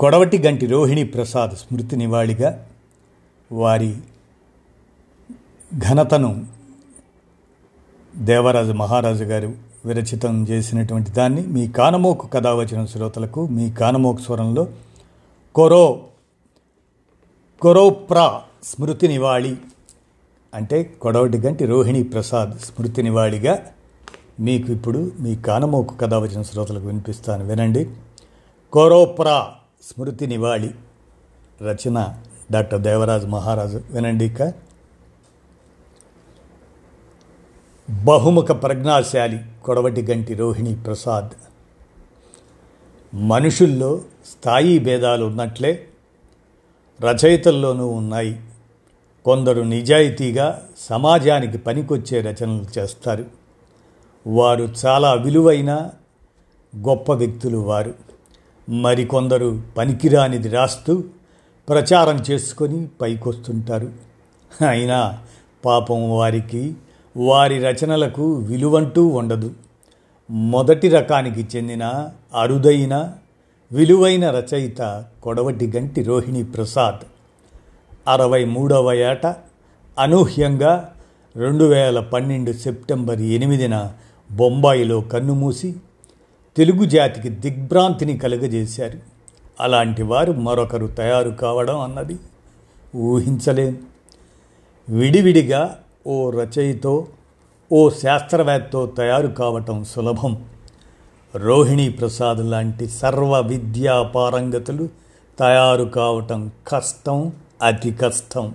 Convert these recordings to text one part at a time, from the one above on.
కొడవటి గంటి రోహిణి ప్రసాద్ స్మృతి నివాళిగా వారి ఘనతను దేవరాజు మహారాజు గారు విరచితం చేసినటువంటి దాన్ని మీ కానమోకు కథ వచ్చిన శ్రోతలకు మీ కానమోకు స్వరంలో కొరో కొరోప్రా స్మృతి నివాళి అంటే కొడవటి గంటి రోహిణి ప్రసాద్ స్మృతి నివాళిగా మీకు ఇప్పుడు మీ కానమోకు కథ వచ్చిన శ్రోతలకు వినిపిస్తాను. వినండి. కొరోప్రా స్మృతి నివాళి రచన డాక్టర్ దేవరాజు మహారాజు. వినండి ఇక. బహుముఖ ప్రజ్ఞాశాలి కొడవటి గంటి రోహిణి ప్రసాద్. మనుషుల్లో స్థాయి భేదాలు ఉన్నట్లే రచయితల్లోనూ ఉన్నాయి. కొందరు నిజాయితీగా సమాజానికి పనికొచ్చే రచనలు చేస్తారు. వారు చాలా విలువైన గొప్ప వ్యక్తులు వారు. మరికొందరు పనికిరానిది రాస్తూ ప్రచారం చేసుకొని పైకొస్తుంటారు. అయినా పాపం వారికి వారి రచనలకు విలువంటూ ఉండదు. మొదటి రకానికి చెందిన అరుదైన విలువైన రచయిత కొడవటి గంటి రోహిణి ప్రసాద్. అరవై మూడవ ఏట అనూహ్యంగా రెండు వేల పన్నెండు సెప్టెంబర్ ఎనిమిదిన బొంబాయిలో కన్నుమూసి తెలుగు జాతికి దిగ్భ్రాంతిని కలుగజేశారు. అలాంటి వారు మరొకరు తయారు కావడం అన్నది ఊహించలేం. విడివిడిగా ఓ రచయితో ఓ శాస్త్రవేత్తో తయారు కావటం సులభం. రోహిణీ ప్రసాద్ లాంటి సర్వ విద్యా పారంగతులు తయారు కావటం కష్టం అతి కష్టం.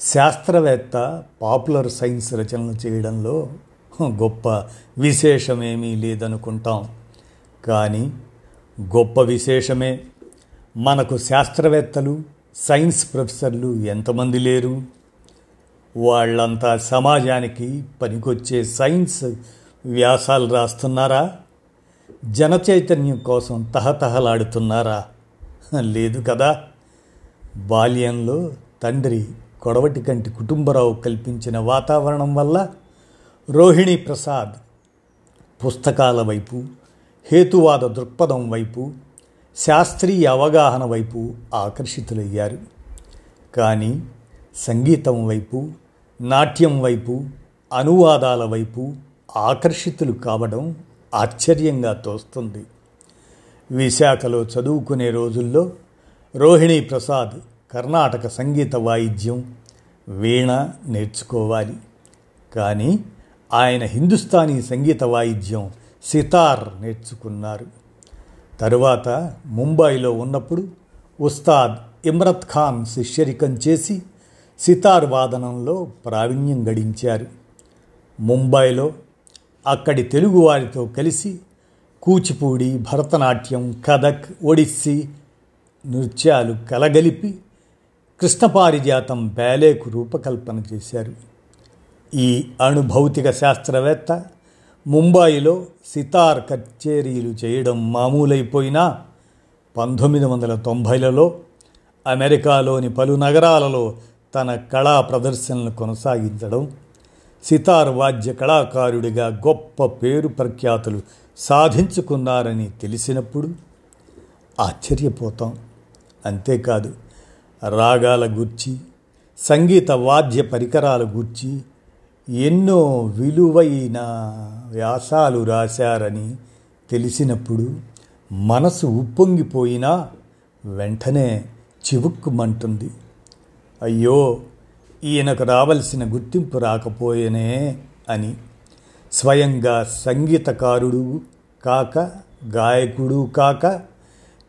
శాస్త్రవేత్త పాపులర్ సైన్స్ రచనలు చేయడంలో గొప్ప విశేషమేమీ లేదనుకుంటాం. కానీ గొప్ప విశేషమే. మనకు శాస్త్రవేత్తలు సైన్స్ ప్రొఫెసర్లు ఎంతమంది లేరు? వాళ్ళంతా సమాజానికి పనికొచ్చే సైన్స్ వ్యాసాలు రాస్తున్నారా? జనచైతన్యం కోసం తహతహలాడుతున్నారా? లేదు కదా. బాల్యంలో తండ్రి కొడవటి కంటి కుటుంబరావు కల్పించిన వాతావరణం వల్ల రోహిణి ప్రసాద్ పుస్తకాల వైపు హేతువాద దృక్పథం వైపు శాస్త్రీయ అవగాహన వైపు ఆకర్షితులయ్యారు. కానీ సంగీతం వైపు నాట్యం వైపు అనువాదాల వైపు ఆకర్షితులు కావడం ఆశ్చర్యంగా తోస్తుంది. విశాఖలో చదువుకునే రోజుల్లో రోహిణీ ప్రసాద్ కర్ణాటక సంగీత వాయిద్యం వీణ నేర్చుకోవాలి. కానీ ఆయన హిందుస్థానీ సంగీత వాయిద్యం సితార్ నేర్చుకున్నారు. తరువాత ముంబైలో ఉన్నప్పుడు ఉస్తాద్ ఇమ్రత్ ఖాన్ శిష్యరికం చేసి సితార్ వాదనంలో ప్రావీణ్యం గడించారు. ముంబైలో అక్కడి తెలుగువారితో కలిసి కూచిపూడి భరతనాట్యం కథక్ ఒడిస్సీ నృత్యాలు కలగలిపి కృష్ణపారిజాతం బ్యాలేకు రూపకల్పన చేశారు. ఈ అణుభౌతిక శాస్త్రవేత్త ముంబాయిలో సితార్ కచేరీలు చేయడం మామూలైపోయినా పంతొమ్మిది వందల తొంభైలలో అమెరికాలోని పలు నగరాలలో తన కళా ప్రదర్శనలు కొనసాగించడం సితార్ వాద్య కళాకారుడిగా గొప్ప పేరు ప్రఖ్యాతులు సాధించుకున్నారని తెలిసినప్పుడు ఆశ్చర్యపోతాం. అంతేకాదు రాగాల గూర్చి సంగీత వాద్య పరికరాల గూర్చి ఎన్నో విలువైన వ్యాసాలు రాశారని తెలిసినప్పుడు మనసు ఉప్పొంగిపోయినా వెంటనే చివుక్కుమంటుంది. అయ్యో ఈయనకు రావలసిన గుర్తింపు రాకపోయేనే అని. స్వయంగా సంగీతకారుడు కాక గాయకుడు కాక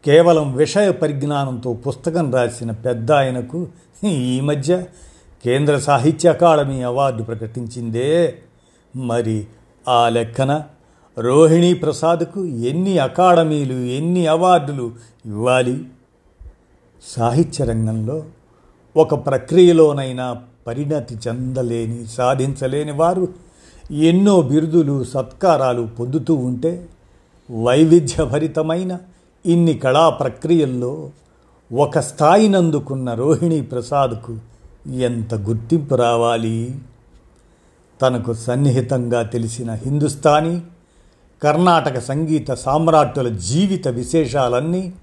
కేవలం విషయ పరిజ్ఞానంతో పుస్తకం రాసిన పెద్ద ఆయనకు ఈ మధ్య కేంద్ర సాహిత్య అకాడమీ అవార్డు ప్రకటించిందే. మరి ఆ లెక్కన రోహిణీ ప్రసాద్కు ఎన్ని అకాడమీలు ఎన్ని అవార్డులు ఇవ్వాలి? సాహిత్య రంగంలో ఒక ప్రక్రియలోనైనా పరిణతి చెందలేని సాధించలేని వారు ఎన్నో బిరుదులు సత్కారాలు పొందుతూ ఉంటే వైవిధ్యభరితమైన ఇన్ని కళా ప్రక్రియల్లో ఒక స్థాయినందుకున్న రోహిణీ ప్రసాద్కు ఎంత గుర్తింపు రావాలి? తనకు సన్నిహితంగా తెలిసిన హిందుస్థానీ కర్ణాటక సంగీత సామ్రాట్టుల జీవిత విశేషాలన్నీ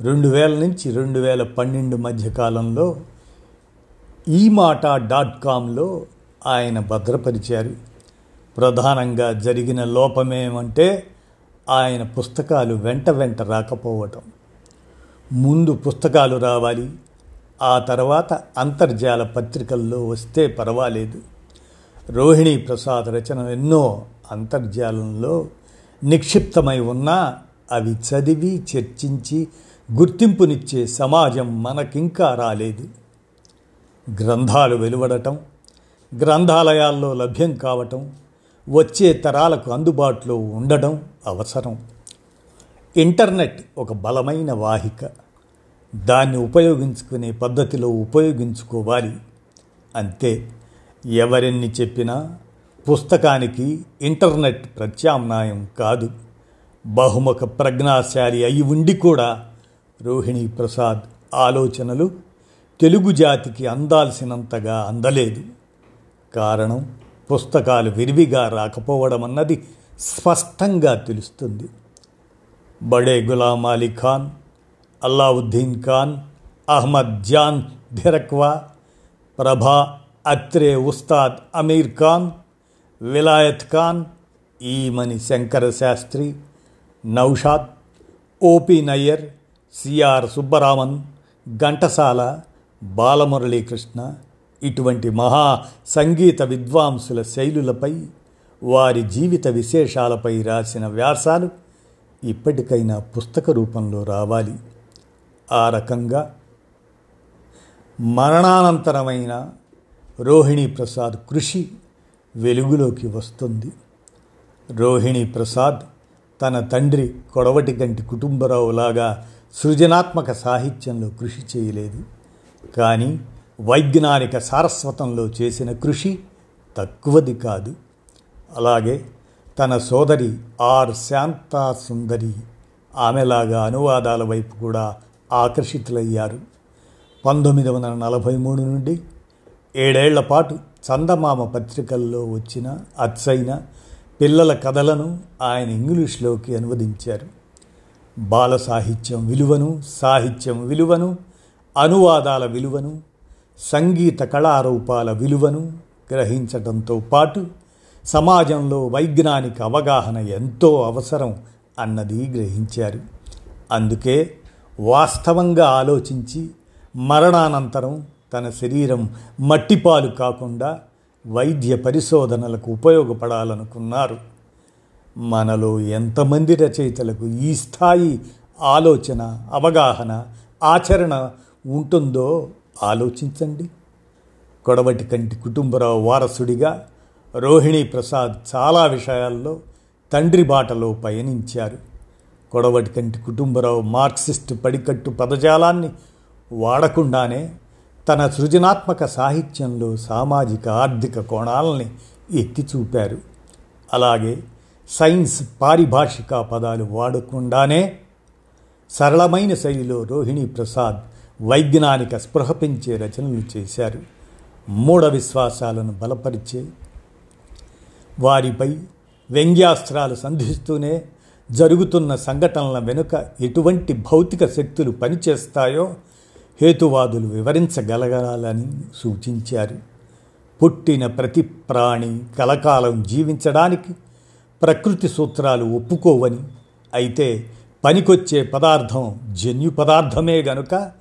రెండు వేల నుంచి రెండు వేల పన్నెండు మధ్యకాలంలో ఈ మాట డాట్ కామ్లో ఆయన భద్రపరిచారు. ప్రధానంగా జరిగిన లోపమేమంటే ఆయన పుస్తకాలు వెంట వెంట రాకపోవటం. ముందు పుస్తకాలు రావాలి ఆ తర్వాత అంతర్జాల పత్రికల్లో వస్తే పర్వాలేదు. రోహిణీ ప్రసాద్ రచన ఎన్నో అంతర్జాలంలో నిక్షిప్తమై ఉన్నా అవి చదివి చర్చించి గుర్తింపునిచ్చే సమాజం మనకింకా రాలేదు. గ్రంథాలు వెలువడటం గ్రంథాలయాల్లో లభ్యం కావటం వచ్చే తరాలకు అందుబాటులో ఉండడం అవసరం. ఇంటర్నెట్ ఒక బలమైన వాహిక. దాన్ని ఉపయోగించుకునే పద్ధతిలో ఉపయోగించుకోవాలి. అంతే. ఎవరెన్ని చెప్పినా పుస్తకానికి ఇంటర్నెట్ ప్రత్యామ్నాయం కాదు. బహుముఖ ప్రజ్ఞాశాలి అయి ఉండి కూడా రోహిణీ ప్రసాద్ ఆలోచనలు తెలుగు జాతికి అందాల్సినంతగా అందలేదు. కారణం పుస్తకాలు విరివిగా రాకపోవడం అన్నది స్పష్టంగా తెలుస్తుంది. బడే గులాం అలీ ఖాన్ అల్లావుద్దీన్ ఖాన్ అహ్మద్ జాన్ ధిరక్వా ప్రభా అత్రే ఉస్తాద్ అమీర్ ఖాన్ విలాయత్ ఖాన్ ఈమని శంకర శాస్త్రి నౌషాద్ ఓపి నయ్యర్ సిఆర్ సుబ్బరామన్ ఘంటసాల బాలమురళీకృష్ణ ఇటువంటి మహా సంగీత విద్వాంసుల శైలులపై వారి జీవిత విశేషాలపై రాసిన వ్యాసాలు ఇప్పటికైనా పుస్తక రూపంలో రావాలి. ఆ రకంగా మరణానంతరమైన రోహిణీ ప్రసాద్ కృషి వెలుగులోకి వస్తుంది. రోహిణీ ప్రసాద్ తన తండ్రి కొడవటి గంటి కుటుంబరావులాగా సృజనాత్మక సాహిత్యంలో కృషి చేయలేదు. కానీ వైజ్ఞానిక సారస్వతంలో చేసిన కృషి తక్కువది కాదు. అలాగే తన సోదరి ఆర్ శాంతా సుందరి ఆమెలాగా అనువాదాల వైపు కూడా ఆకర్షితులయ్యారు. పంతొమ్మిది వందల నలభై మూడు నుండి ఏడేళ్ళ పాటు చందమామ పత్రికల్లో వచ్చిన అచ్చైన పిల్లల కథలను ఆయన ఇంగ్లీష్లోకి అనువదించారు. బాల సాహిత్యం విలువను సాహిత్యం విలువను అనువాదాల విలువను సంగీత కళారూపాల విలువను గ్రహించడంతో పాటు సమాజంలో వైజ్ఞానిక అవగాహన ఎంతో అవసరం అన్నది గ్రహించారు. అందుకే వాస్తవంగా ఆలోచించి మరణానంతరం తన శరీరం మట్టిపాలు కాకుండా వైద్య పరిశోధనలకు ఉపయోగపడాలనుకున్నారు. మనలో ఎంతమంది రచయితలకు ఈ స్థాయి ఆలోచన అవగాహన ఆచరణ ఉంటుందో ఆలోచించండి. కొడవటి కంటి కుటుంబరావు వారసుడిగా రోహిణీ ప్రసాద్ చాలా విషయాల్లో తండ్రి బాటలో పయనించారు. కొడవటి కంటి కుటుంబరావు మార్క్సిస్ట్ పడికట్టు పదజాలాన్ని వాడకుండానే తన సృజనాత్మక సాహిత్యంలో సామాజిక ఆర్థిక కోణాలని ఎత్తి చూపారు అలాగే సైన్స్ పారిభాషిక పదాలు వాడకుండానే సరళమైన శైలిలో రోహిణీ ప్రసాద్ వైజ్ఞానిక స్పృహ పెంచే రచనలు చేశారు. మూఢ విశ్వాసాలను బలపరిచే వారిపై వ్యంగ్యాస్త్రాలు సంధిస్తూనే జరుగుతున్న సంఘటనల వెనుక ఎటువంటి భౌతిక శక్తులు పనిచేస్తాయో హేతువాదులు వివరించగలగాలని సూచించారు. పుట్టిన ప్రతి ప్రాణి కలకాలం జీవించడానికి ప్రకృతి సూత్రాలు ఒప్పుకోవని అయితే పనికొచ్చే పదార్థం జన్యు పదార్థమే గనుక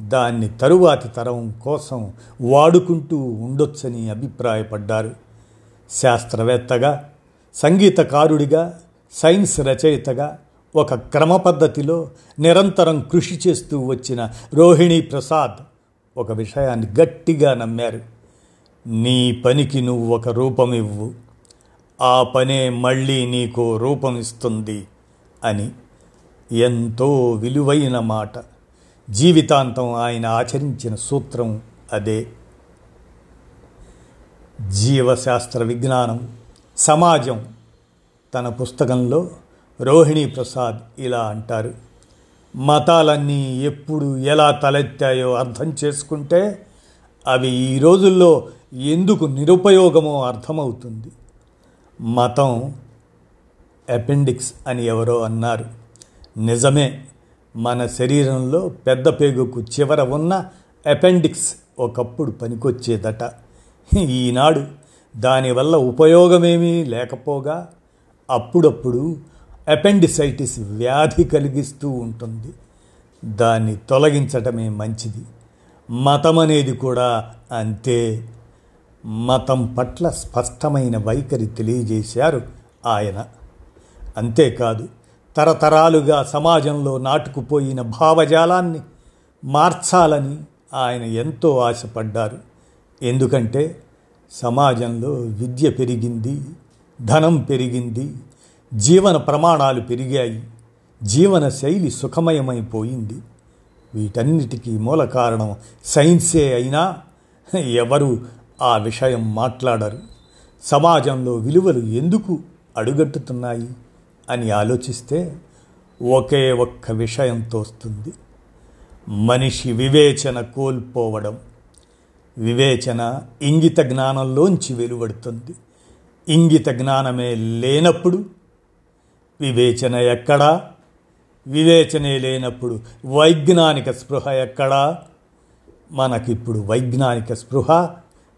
దాన్ని తరువాతి తరం కోసం వాడుకుంటూ ఉండొచ్చని అభిప్రాయపడ్డారు. శాస్త్రవేత్తగా సంగీతకారుడిగా సైన్స్ రచయితగా ఒక క్రమ పద్ధతిలో నిరంతరం కృషి చేస్తూ వచ్చిన రోహిణీ ప్రసాద్ ఒక విషయాన్ని గట్టిగా నమ్మారు. నీ పనికి నువ్వు ఒక రూపమివ్వు ఆ పనే మళ్ళీ నీకో రూపం ఇస్తుంది అని ఎంతో విలువైన మాట. జీవితాంతం ఆయన ఆచరించిన సూత్రం అదే. జీవశాస్త్ర విజ్ఞానం సమాజం తన పుస్తకంలో రోహిణీ ప్రసాద్ ఇలా అంటారు. మతాలన్నీ ఎప్పుడు ఎలా తలెత్తాయో అర్థం చేసుకుంటే అవి ఈ రోజుల్లో ఎందుకు నిరుపయోగమో అర్థమవుతుంది. మతం అపెండిక్స్ అని ఎవరో అన్నారు. నిజమే మన శరీరంలో పెద్ద పేగుకు చివర ఉన్న అపెండిక్స్ ఒకప్పుడు పనికొచ్చేదట. ఈనాడు దానివల్ల ఉపయోగమేమీ లేకపోగా అప్పుడప్పుడు అపెండిసైటిస్ వ్యాధి కలిగిస్తూ ఉంటుంది. దాన్ని తొలగించటమే మంచిది. మతం అనేది కూడా అంతే. మతం పట్ల స్పష్టమైన వైఖరి తెలియజేశారు ఆయన. అంతేకాదు తరతరాలుగా సమాజంలో నాటుకుపోయిన భావజాలాన్ని మార్చాలని ఆయన ఎంతో ఆశపడ్డారు. ఎందుకంటే సమాజంలో విద్య పెరిగింది. ధనం పెరిగింది జీవన ప్రమాణాలు పెరిగాయి జీవన శైలి సుఖమయమైపోయింది. వీటన్నిటికీ మూల కారణం సైన్సే అయినా ఎవరు ఆ విషయం మాట్లాడరు. సమాజంలో విలువలు ఎందుకు అడుగట్టుతున్నాయి అని ఆలోచిస్తే ఒకే ఒక్క విషయం తోస్తుంది. మనిషి వివేచన కోల్పోవడం. వివేచన ఇంగిత జ్ఞానంలోంచి వెలువడుతుంది. ఇంగిత జ్ఞానమే లేనప్పుడు వివేచన ఎక్కడా? వివేచనే లేనప్పుడు వైజ్ఞానిక స్పృహ ఎక్కడా? మనకిప్పుడు వైజ్ఞానిక స్పృహ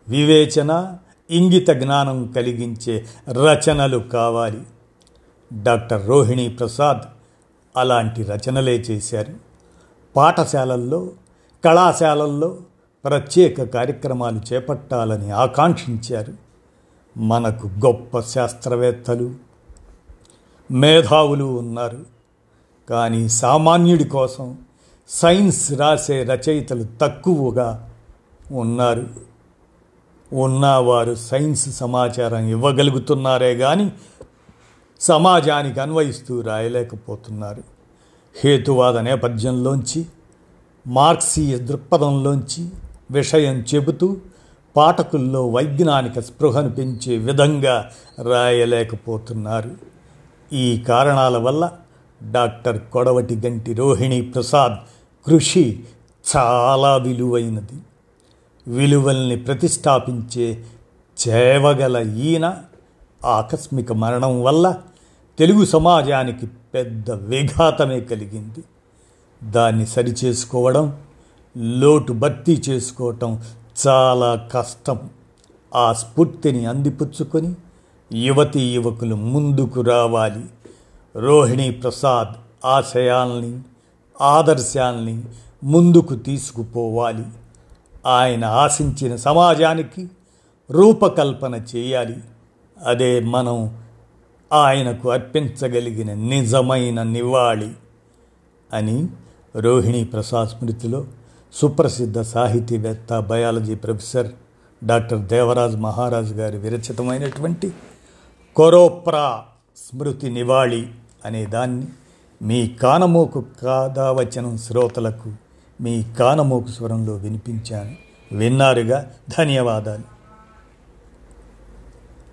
వివేచన ఇంగిత జ్ఞానం కలిగించే రచనలు కావాలి. డాక్టర్ రోహిణి ప్రసాద్ అలాంటి రచనలే చేశారు. పాఠశాలల్లో కళాశాలల్లో ప్రత్యేక కార్యక్రమాలు చేపట్టాలని ఆకాంక్షించారు. మనకు గొప్ప శాస్త్రవేత్తలు మేధావులు ఉన్నారు. కానీ సామాన్యుడి కోసం సైన్స్ రాసే రచయితలు తక్కువగా ఉన్నారు. ఉన్నవారు సైన్స్ సమాచారం ఇవ్వగలుగుతున్నారే కానీ సమాజానికి అన్వయిస్తూ రాయలేకపోతున్నారు. హేతువాద నేపథ్యంలోంచి మార్క్సీయ దృక్పథంలోంచి విషయం చెబుతూ పాఠకుల్లో వైజ్ఞానిక స్పృహను పెంచే విధంగా రాయలేకపోతున్నారు. ఈ కారణాల వల్ల డాక్టర్ కొడవటి గంటి రోహిణి ప్రసాద్ కృషి చాలా విలువైనది. విలువల్ని ప్రతిష్టాపించే చేవగల ఈయన ఆకస్మిక మరణం వల్ల తెలుగు సమాజానికి పెద్ద విఘాతమే కలిగింది. దాన్ని సరిచేసుకోవడం లోటు భర్తీ చేసుకోవటం చాలా కష్టం. ఆ స్ఫూర్తిని అందిపుచ్చుకొని యువతి యువకులు ముందుకు రావాలి. రోహిణి ప్రసాద్ ఆశయాల్ని ఆదర్శాల్ని ముందుకు తీసుకుపోవాలి. ఆయన ఆశించిన సమాజానికి రూపకల్పన చేయాలి. అదే మనం ఆయనకు అర్పించగలిగిన నిజమైన నివాళి అని రోహిణి ప్రసాద్ స్మృతిలో సుప్రసిద్ధ సాహితీవేత్త biology professor doctor Devaraj Maharaj గారి విరచితమైనటువంటి కొరోప్రా స్మృతి నివాళి అనే దాన్ని మీ కానమోకు కాదావచనం శ్రోతలకు మీ కానమోకు స్వరంలో వినిపించాను. విన్నారుగా? ధన్యవాదాలు.